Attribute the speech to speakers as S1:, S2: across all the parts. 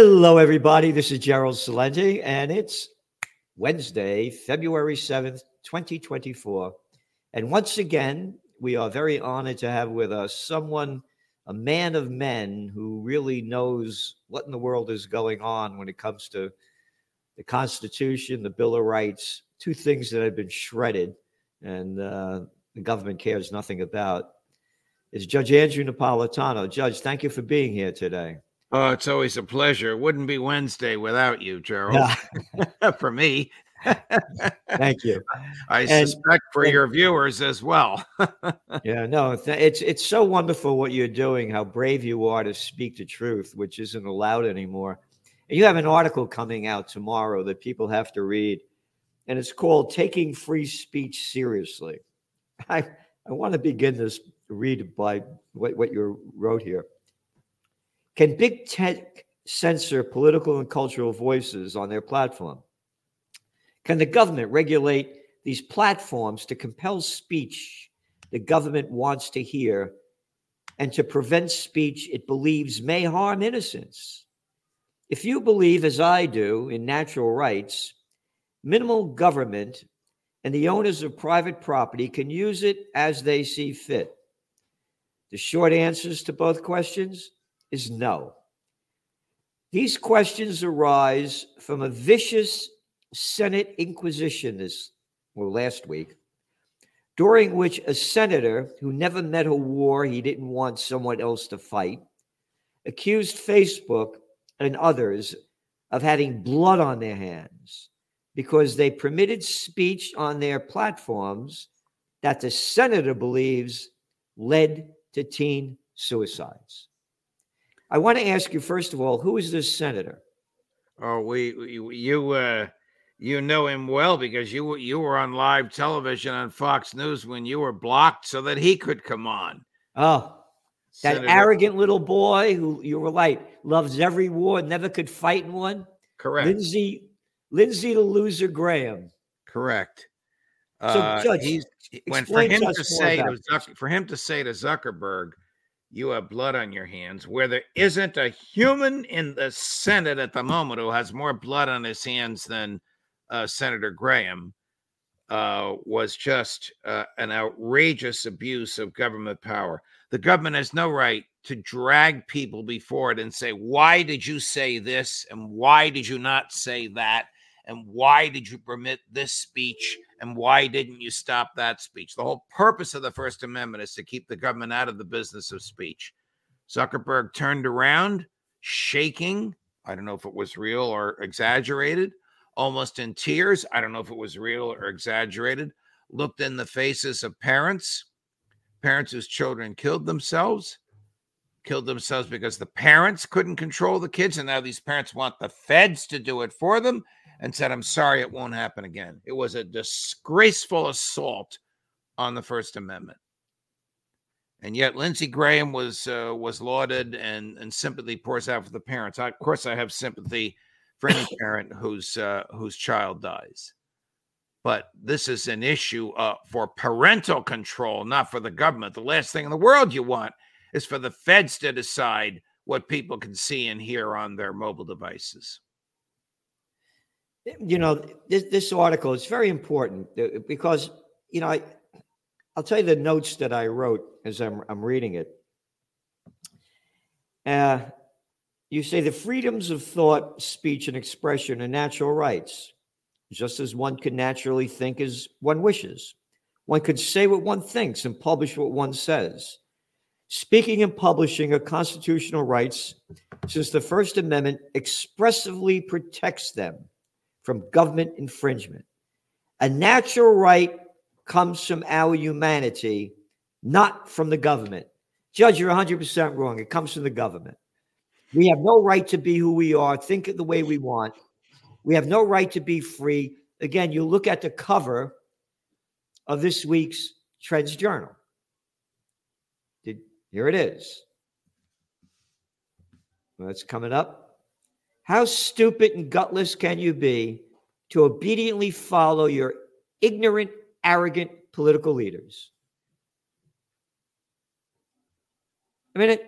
S1: Hello, everybody. This is Gerald Celente, and it's Wednesday, February 7th, 2024. And once again, we are very honored to have with us someone, a man of men, who really knows what in the world is going on when it comes to the Constitution, the Bill of Rights, two things that have been shredded and uh, the government cares nothing about. Is Judge Andrew Napolitano. Judge, thank you for being here today.
S2: Oh, it's always a pleasure. It wouldn't be Wednesday without you, Gerald. for me.
S1: Thank you.
S2: I and, suspect for and, your viewers as well.
S1: yeah, no, it's it's so wonderful what you're doing. How brave you are to speak the truth, which isn't allowed anymore. And you have an article coming out tomorrow that people have to read, and it's called "Taking Free Speech Seriously." I I want to begin this read by what, what you wrote here. Can big tech censor political and cultural voices on their platform? Can the government regulate these platforms to compel speech the government wants to hear and to prevent speech it believes may harm innocents? If you believe, as I do, in natural rights, minimal government and the owners of private property can use it as they see fit. The short answers to both questions is no. These questions arise from a vicious Senate inquisition this well last week, during which a senator who never met a war he didn't want someone else to fight accused Facebook and others of having blood on their hands because they permitted speech on their platforms that the senator believes led to teen suicides. I want to ask you first of all, who is this senator?
S2: Oh, we, we you uh, you know him well because you you were on live television on Fox News when you were blocked so that he could come on.
S1: Oh, that senator. arrogant little boy who you were like loves every war, never could fight in one.
S2: Correct.
S1: Lindsey Lindsey the loser Graham.
S2: Correct. So, uh, Judge, he's when for him to say to for him to say to Zuckerberg, "You have blood on your hands," where there isn't a human in the Senate at the moment who has more blood on his hands than uh, Senator Graham, uh, was just uh, an outrageous abuse of government power. The government has no right to drag people before it and say, "Why did you say this?" and "Why did you not say that?" And "Why did you permit this speech?" And why didn't you stop that speech? The whole purpose of the First Amendment is to keep the government out of the business of speech. Zuckerberg turned around, shaking. I don't know if it was real or exaggerated, almost in tears. I don't know if it was real or exaggerated. Looked in the faces of parents, parents whose children killed themselves, killed themselves because the parents couldn't control the kids. And now these parents want the feds to do it for them and said, I'm sorry, it won't happen again. It was a disgraceful assault on the First Amendment. And yet Lindsey Graham was uh, was lauded and, and sympathy pours out for the parents. I, of course, I have sympathy for any parent whose uh, whose child dies. But this is an issue uh, for parental control, not for the government. The last thing in the world you want is for the feds to decide what people can see and hear on their mobile devices
S1: you know, this, this article is very important uh, because, you know, I, I'll tell you the notes that I wrote as I'm, I'm reading it. Uh, you say the freedoms of thought, speech, and expression are natural rights, just as one can naturally think as one wishes. One could say what one thinks and publish what one says. Speaking and publishing are constitutional rights since the First Amendment expressively protects them from government infringement. A natural right comes from our humanity, not from the government. Judge, you're 100% wrong. It comes from the government. We have no right to be who we are, think the way we want. We have no right to be free. Again, you look at the cover of this week's Trends Journal. Here it is. That's coming up. How stupid and gutless can you be to obediently follow your ignorant, arrogant political leaders? I mean,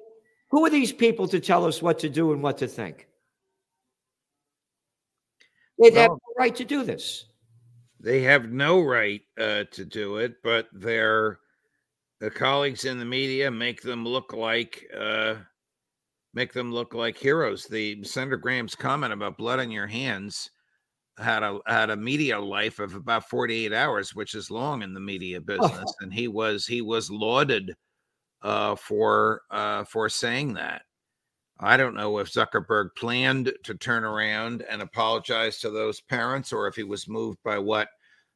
S1: who are these people to tell us what to do and what to think? They, they have no right to do this.
S2: They have no right uh, to do it, but their the colleagues in the media make them look like uh, make them look like heroes. The Senator Graham's comment about blood on your hands had a had a media life of about 48 hours, which is long in the media business, and he was he was lauded uh, for uh, for saying that. I don't know if Zuckerberg planned to turn around and apologize to those parents, or if he was moved by what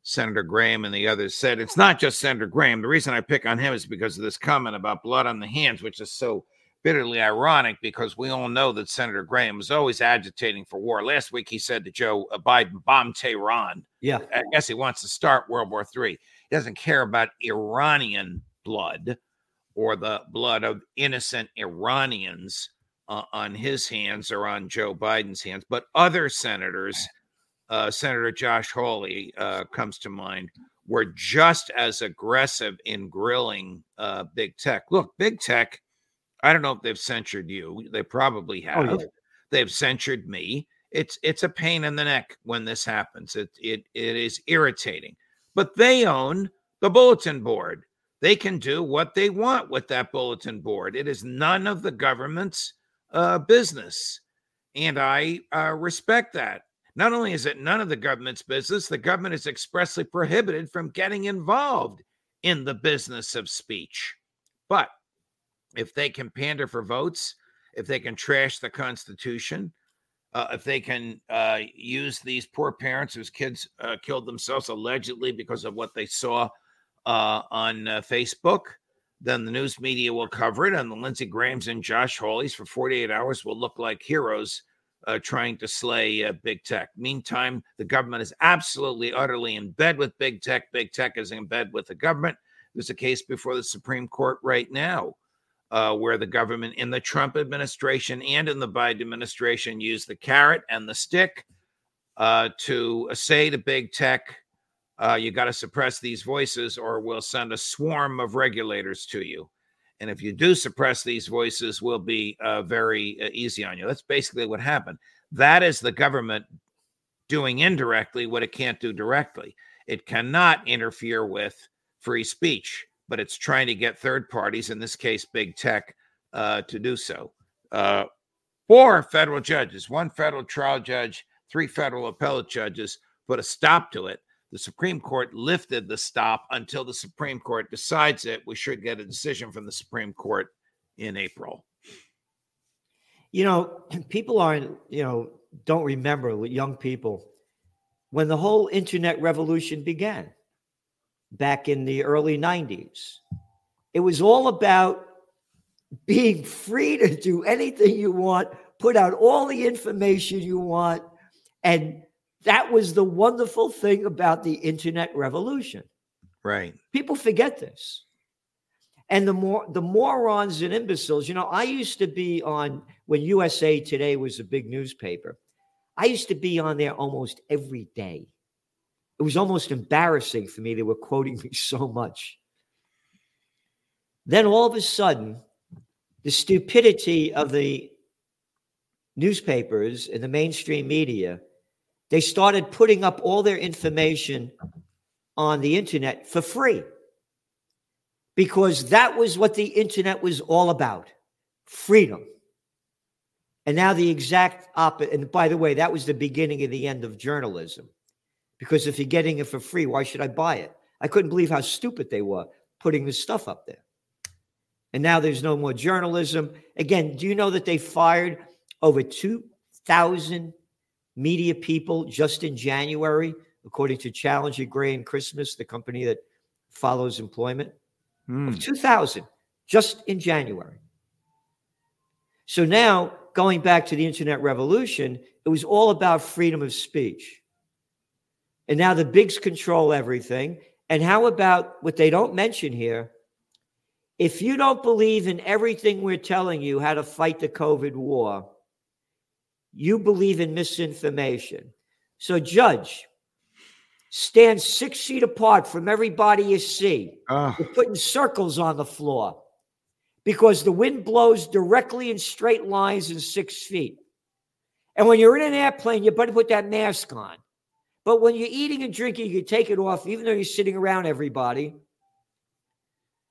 S2: Senator Graham and the others said. It's not just Senator Graham. The reason I pick on him is because of this comment about blood on the hands, which is so bitterly ironic because we all know that Senator Graham is always agitating for war. Last week he said to Joe Biden, bomb Tehran.
S1: Yeah.
S2: I guess he wants to start World War III. He doesn't care about Iranian blood or the blood of innocent Iranians uh, on his hands or on Joe Biden's hands, but other senators, uh, Senator Josh Hawley uh, comes to mind, were just as aggressive in grilling uh, big tech. Look, big tech I don't know if they've censured you. They probably have. Oh, yeah. They've censured me. It's it's a pain in the neck when this happens. It it it is irritating. But they own the bulletin board. They can do what they want with that bulletin board. It is none of the government's uh, business, and I uh, respect that. Not only is it none of the government's business, the government is expressly prohibited from getting involved in the business of speech. But if they can pander for votes, if they can trash the Constitution, uh, if they can uh, use these poor parents whose kids uh, killed themselves allegedly because of what they saw uh, on uh, Facebook, then the news media will cover it, and the Lindsey Grahams and Josh Hawleys for 48 hours will look like heroes uh, trying to slay big tech. Meantime, the government is absolutely, utterly in bed with big tech. Big tech is in bed with the government. There's a case before the Supreme Court right now uh, where the government in the Trump administration and in the Biden administration used the carrot and the stick uh, to say to big tech, uh, you got to suppress these voices or we'll send a swarm of regulators to you. And if you do suppress these voices, we'll be uh, very uh, easy on you. That's basically what happened. That is the government doing indirectly what it can't do directly. It cannot interfere with free speech but it's trying to get third parties, in this case, big tech, uh, to do so. Uh, four federal judges, one federal trial judge, three federal appellate judges put a stop to it. The Supreme Court lifted the stop until the Supreme Court decides it. We should get a decision from the Supreme Court in April.
S1: You know, people aren't, you know, don't remember young people when the whole internet revolution began back in the early 90s. It was all about being free to do anything you want, put out all the information you want. And that was the wonderful thing about the internet revolution.
S2: Right.
S1: People forget this. And the more the morons and imbeciles, you know, I used to be on when USA Today was a big newspaper. I used to be on there almost every day it was almost embarrassing for me. They were quoting me so much. Then all of a sudden, the stupidity of the newspapers and the mainstream media, they started putting up all their information on the internet for free because that was what the internet was all about freedom. And now the exact opposite. And by the way, that was the beginning of the end of journalism. Because if you're getting it for free, why should I buy it? I couldn't believe how stupid they were putting this stuff up there. And now there's no more journalism. Again, do you know that they fired over 2,000 media people just in January, according to Challenger Gray and Christmas, the company that follows employment? Mm. 2,000 just in January. So now, going back to the internet revolution, it was all about freedom of speech. And now the bigs control everything. And how about what they don't mention here? If you don't believe in everything we're telling you how to fight the COVID war, you believe in misinformation. So, judge, stand six feet apart from everybody you see. Uh. You're putting circles on the floor because the wind blows directly in straight lines in six feet. And when you're in an airplane, you better put that mask on. But when you're eating and drinking, you take it off, even though you're sitting around everybody,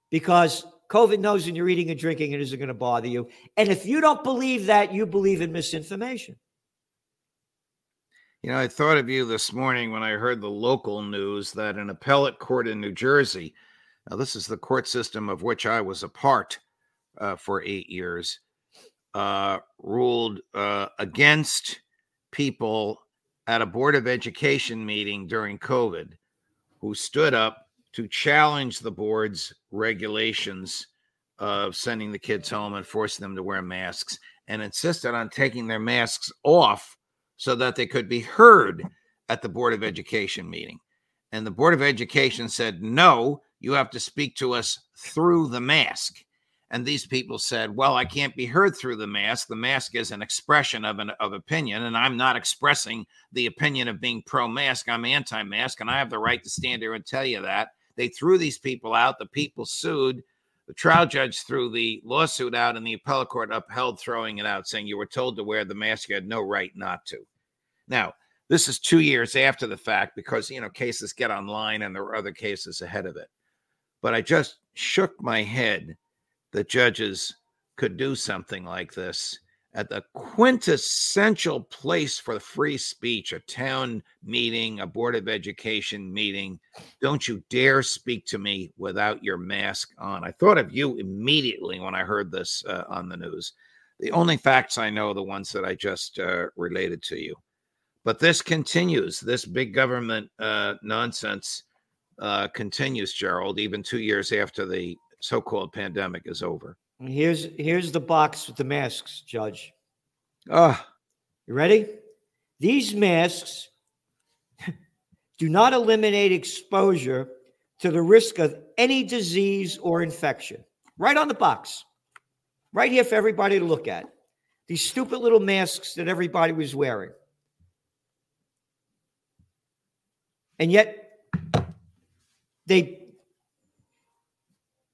S1: because COVID knows when you're eating and drinking, it isn't going to bother you. And if you don't believe that, you believe in misinformation.
S2: You know, I thought of you this morning when I heard the local news that an appellate court in New Jersey, now this is the court system of which I was a part uh, for eight years, uh, ruled uh, against people at a Board of Education meeting during COVID who stood up to challenge the board's regulations of sending the kids home and forcing them to wear masks and insisted on taking their masks off so that they could be heard at the Board of Education meeting. And the Board of Education said, no, you have to speak to us through the mask. And these people said, well, I can't be heard through the mask. The mask is an expression of an of opinion, and I'm not expressing the opinion of being pro-mask. I'm anti-mask, and I have the right to stand here and tell you that. They threw these people out. The people sued. The trial judge threw the lawsuit out, and the appellate court upheld throwing it out, saying you were told to wear the mask. You had no right not to. Now, this is two years after the fact because, you know, cases get online and there are other cases ahead of it. But I just shook my head that judges could do something like this at the quintessential place for free speech, a town meeting, a board of education meeting. Don't you dare speak to me without your mask on. I thought of you immediately when I heard this uh, on the news. The only facts I know are the ones that I just uh, related to you. But this continues. This big government uh, nonsense uh, continues, Gerald, even two years after the so-called pandemic is over.
S1: Here's here's the box with the masks, Judge.
S2: Ah,
S1: you ready? These masks do not eliminate exposure to the risk of any disease or infection. Right on the box. Right here for everybody to look at. These stupid little masks that everybody was wearing. And yet they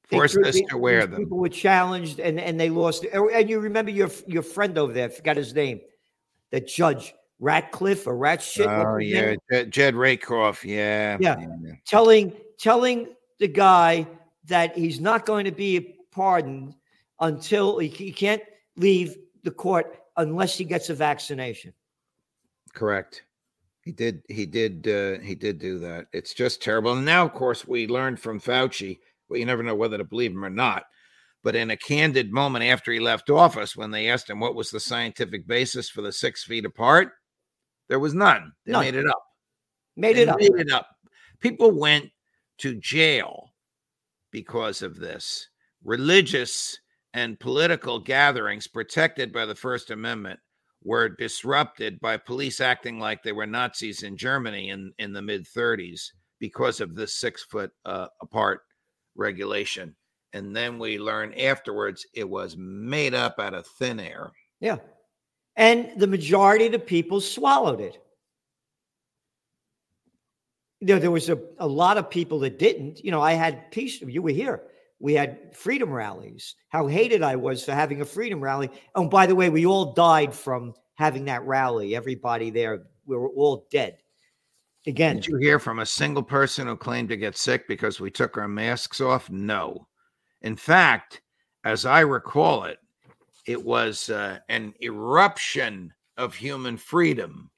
S2: forced us to wear them.
S1: People were challenged and, and they lost. And you remember your your friend over there, I forgot his name, the judge Ratcliffe or Ratshit.
S2: Oh yeah, Jed, Jed Rakoff. Yeah.
S1: yeah, yeah, telling telling the guy that he's not going to be pardoned until he, he can't leave the court unless he gets a vaccination.
S2: Correct. He did. He did. Uh, he did do that. It's just terrible. And now, of course, we learned from Fauci well, you never know whether to believe him or not. But in a candid moment after he left office, when they asked him what was the scientific basis for the six feet apart, there was none. They none. made it up.
S1: Made they it up.
S2: Made it up. People went to jail because of this. Religious and political gatherings protected by the First Amendment were disrupted by police acting like they were Nazis in Germany in, in the mid 30s because of this six foot uh, apart regulation. And then we learn afterwards it was made up out of thin air.
S1: Yeah. And the majority of the people swallowed it. Know, there was a, a lot of people that didn't. You know, I had peace. You were here. We had freedom rallies. How hated I was for having a freedom rally. Oh, by the way, we all died from having that rally. Everybody there, we were all dead. Again,
S2: did you hear from a single person who claimed to get sick because we took our masks off? No. In fact, as I recall it, it was uh, an eruption of human freedom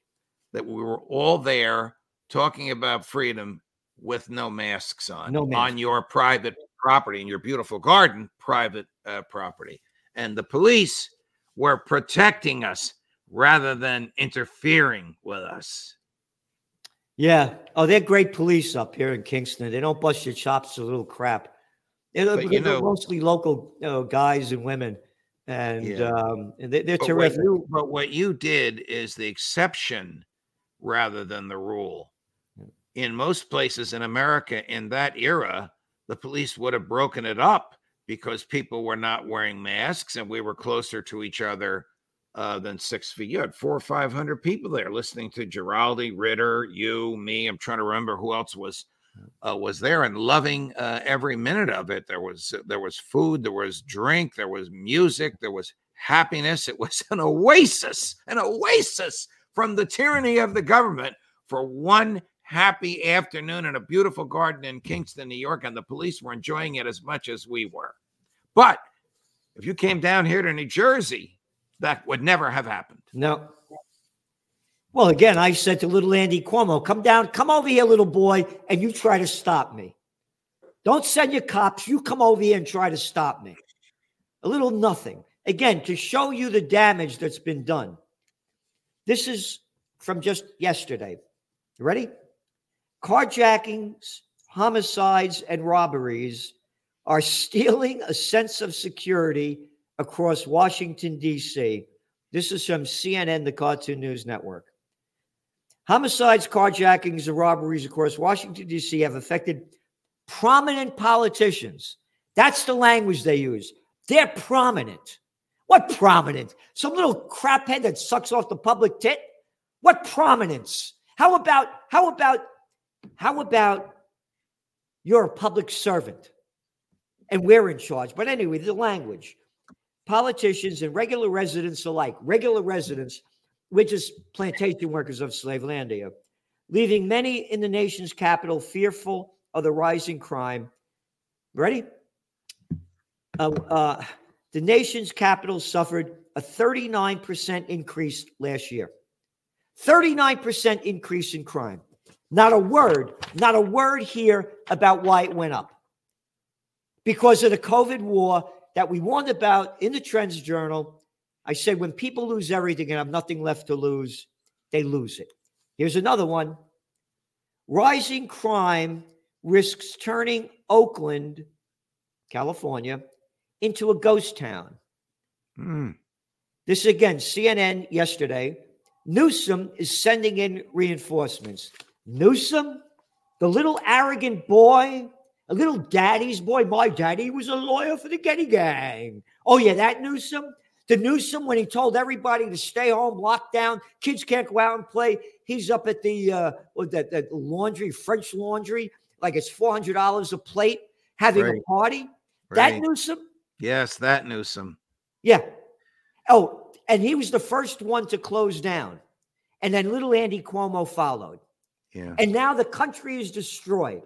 S2: that we were all there talking about freedom with no masks on
S1: no
S2: on your private property in your beautiful garden private uh, property and the police were protecting us rather than interfering with us
S1: yeah. Oh, they're great police up here in Kingston. They don't bust your chops a little crap. They're, they're know, mostly local you know, guys and women, and yeah. um, and they, are terrific.
S2: What you, but what you did is the exception rather than the rule. In most places in America in that era, the police would have broken it up because people were not wearing masks and we were closer to each other uh, than six feet. You had four or five hundred people there listening to Giraldi, Ritter, you, me. I'm trying to remember who else was uh, was there and loving uh, every minute of it. There was there was food, there was drink, there was music, there was happiness. It was an oasis, an oasis from the tyranny of the government for one happy afternoon in a beautiful garden in Kingston, New York, and the police were enjoying it as much as we were. But if you came down here to New Jersey, that would never have happened.
S1: No. Well, again, I said to little Andy Cuomo, come down, come over here, little boy, and you try to stop me. Don't send your cops. You come over here and try to stop me. A little nothing. Again, to show you the damage that's been done. This is from just yesterday. You ready? Carjackings, homicides, and robberies are stealing a sense of security across Washington, D.C. This is from CNN, the Cartoon News Network. Homicides, carjackings, and robberies across Washington, D.C. have affected prominent politicians. That's the language they use. They're prominent. What prominent? Some little craphead that sucks off the public tit? What prominence? How about, how about, how about you're a public servant and we're in charge? But anyway, the language. Politicians and regular residents alike, regular residents, which is plantation workers of Slavelandia, leaving many in the nation's capital fearful of the rising crime. Ready? Uh, uh, the nation's capital suffered a 39% increase last year. 39% increase in crime. Not a word, not a word here about why it went up. Because of the COVID war that we warned about in the Trends Journal, I said when people lose everything and have nothing left to lose, they lose it. Here's another one rising crime risks turning Oakland, California, into a ghost town. Mm. This again, CNN yesterday. Newsom is sending in reinforcements. Newsom, the little arrogant boy, a little daddy's boy. My daddy was a lawyer for the Getty Gang. Oh, yeah, that Newsom? The Newsom, when he told everybody to stay home, lockdown, kids can't go out and play. He's up at the uh, that, that laundry, French laundry, like it's four hundred dollars a plate, having right. a party. Right. That Newsom,
S2: Yes, that Newsom.
S1: Yeah. Oh, and he was the first one to close down. And then little Andy Cuomo followed.
S2: Yeah.
S1: And now the country is destroyed.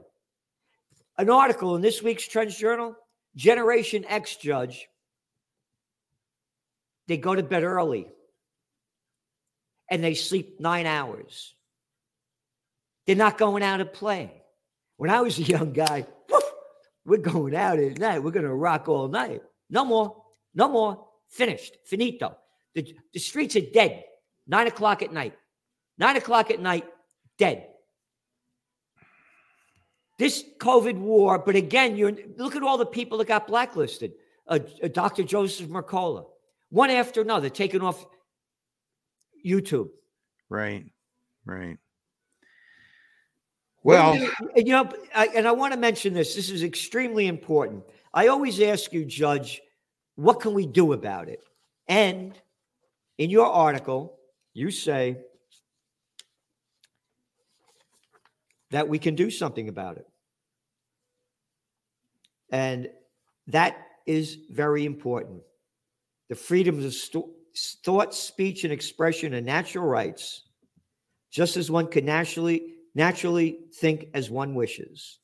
S1: An article in this week's Trends Journal Generation X judge, they go to bed early and they sleep nine hours. They're not going out and play. When I was a young guy, we're going out at night. We're going to rock all night. No more. No more. Finished. Finito. The, the streets are dead. Nine o'clock at night. Nine o'clock at night, dead. This COVID war, but again, you look at all the people that got blacklisted. Uh, uh, Dr. Joseph Mercola, one after another, taken off YouTube.
S2: Right, right.
S1: Well, you know, I, and I want to mention this. This is extremely important. I always ask you, Judge, what can we do about it? And in your article, you say that we can do something about it. And that is very important. The freedoms of thought, speech, and expression are natural rights, just as one can naturally naturally think as one wishes.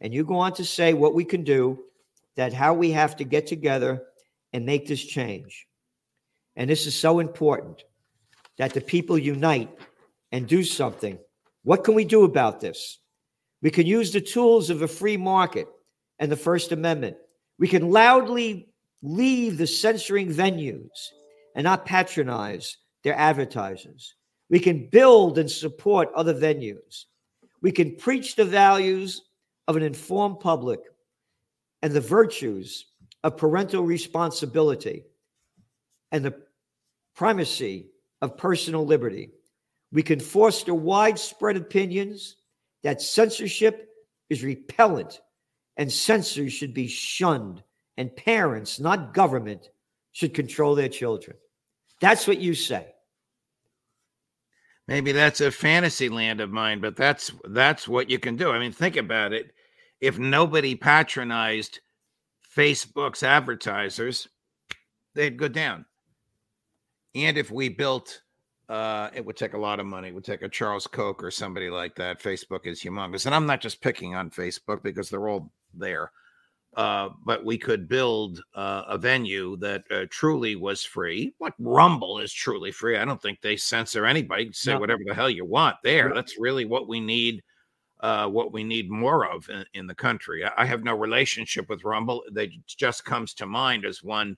S1: And you go on to say what we can do, that how we have to get together and make this change. And this is so important that the people unite and do something. What can we do about this? We can use the tools of a free market and the First Amendment. We can loudly leave the censoring venues and not patronize their advertisers. We can build and support other venues. We can preach the values of an informed public and the virtues of parental responsibility and the primacy of personal liberty. We can foster widespread opinions that censorship is repellent and censors should be shunned, and parents, not government, should control their children. That's what you say.
S2: Maybe that's a fantasy land of mine but that's that's what you can do. I mean think about it. If nobody patronized facebook's advertisers they'd go down. And if we built uh, it would take a lot of money. It would take a Charles Koch or somebody like that. Facebook is humongous. And I'm not just picking on Facebook because they're all there. Uh, but we could build uh, a venue that uh, truly was free. What Rumble is truly free. I don't think they censor anybody. Say no. whatever the hell you want there. That's really what we need. Uh, what we need more of in, in the country. I, I, have no relationship with Rumble. They just comes to mind as one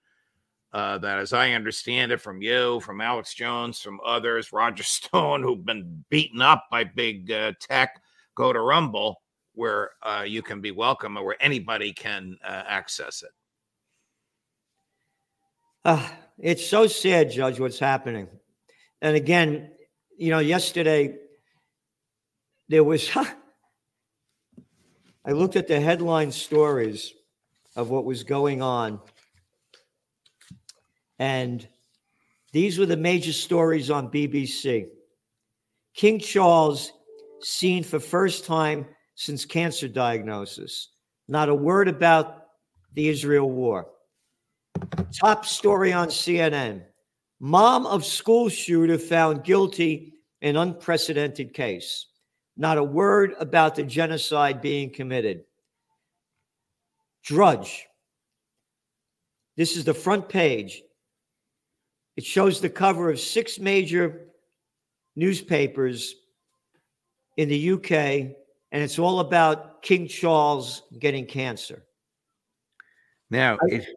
S2: uh, that, as I understand it, from you, from Alex Jones, from others, Roger Stone, who've been beaten up by big uh, tech, go to Rumble where uh, you can be welcome or where anybody can uh, access it.
S1: Uh, it's so sad, Judge, what's happening. And again, you know, yesterday there was, I looked at the headline stories of what was going on. And these were the major stories on BBC. King Charles seen for first time since cancer diagnosis. Not a word about the Israel war. Top story on CNN Mom of school shooter found guilty in unprecedented case. Not a word about the genocide being committed. Drudge. This is the front page. It shows the cover of six major newspapers in the UK and it's all about King Charles getting cancer.
S2: Now, if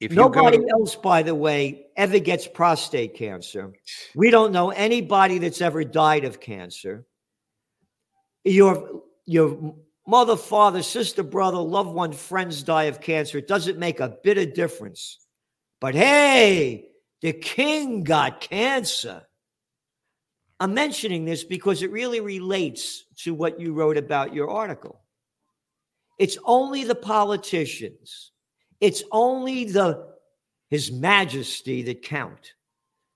S2: if
S1: nobody to- else, by the way, ever gets prostate cancer, we don't know anybody that's ever died of cancer. Your your mother, father, sister, brother, loved one, friends die of cancer. It doesn't make a bit of difference. But hey, the king got cancer. I'm mentioning this because it really relates to what you wrote about your article. It's only the politicians, it's only the His Majesty that count.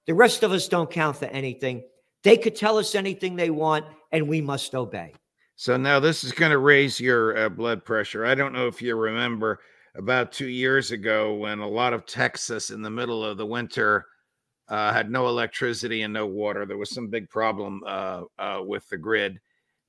S1: The rest of us don't count for anything. They could tell us anything they want, and we must obey.
S2: So now this is going to raise your uh, blood pressure. I don't know if you remember about two years ago when a lot of Texas in the middle of the winter uh, had no electricity and no water. There was some big problem uh, uh, with the grid.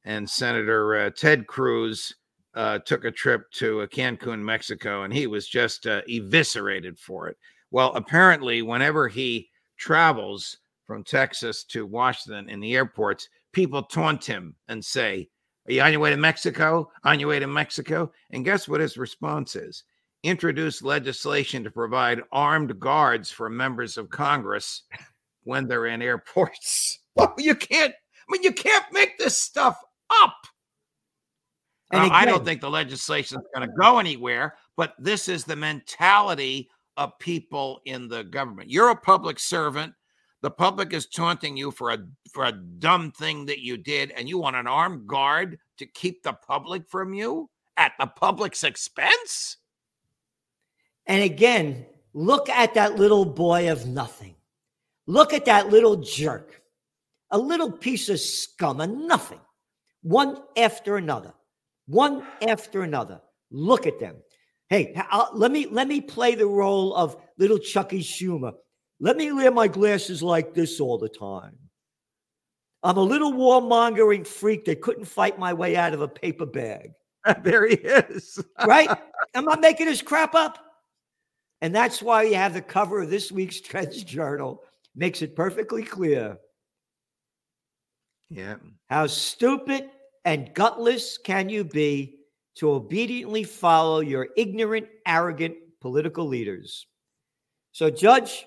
S2: And Senator uh, Ted Cruz uh, took a trip to Cancun, Mexico, and he was just uh, eviscerated for it. Well, apparently, whenever he travels from Texas to Washington in the airports, people taunt him and say, Are you on your way to Mexico? On your way to Mexico? And guess what his response is? Introduced legislation to provide armed guards for members of Congress when they're in airports. You can't, I mean, you can't make this stuff up. Again, I don't think the legislation is going to go anywhere, but this is the mentality of people in the government. You're a public servant. The public is taunting you for a for a dumb thing that you did, and you want an armed guard to keep the public from you at the public's expense.
S1: And again, look at that little boy of nothing. Look at that little jerk, a little piece of scum, a nothing, one after another, one after another. Look at them. Hey, I'll, let me let me play the role of little Chucky Schumer. Let me wear my glasses like this all the time. I'm a little warmongering freak that couldn't fight my way out of a paper bag.
S2: there he is.
S1: right? I'm I making this crap up. And that's why you have the cover of this week's Trends Journal. Makes it perfectly clear.
S2: Yeah.
S1: How stupid and gutless can you be to obediently follow your ignorant, arrogant political leaders? So, Judge,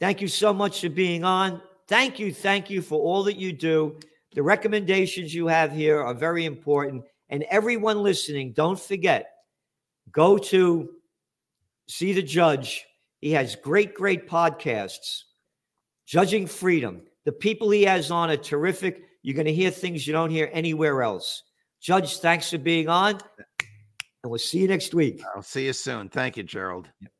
S1: thank you so much for being on. Thank you. Thank you for all that you do. The recommendations you have here are very important. And everyone listening, don't forget go to see the judge. He has great, great podcasts. Judging Freedom. The people he has on are terrific. You're going to hear things you don't hear anywhere else. Judge, thanks for being on. And we'll see you next week.
S2: I'll see you soon. Thank you, Gerald. Yep.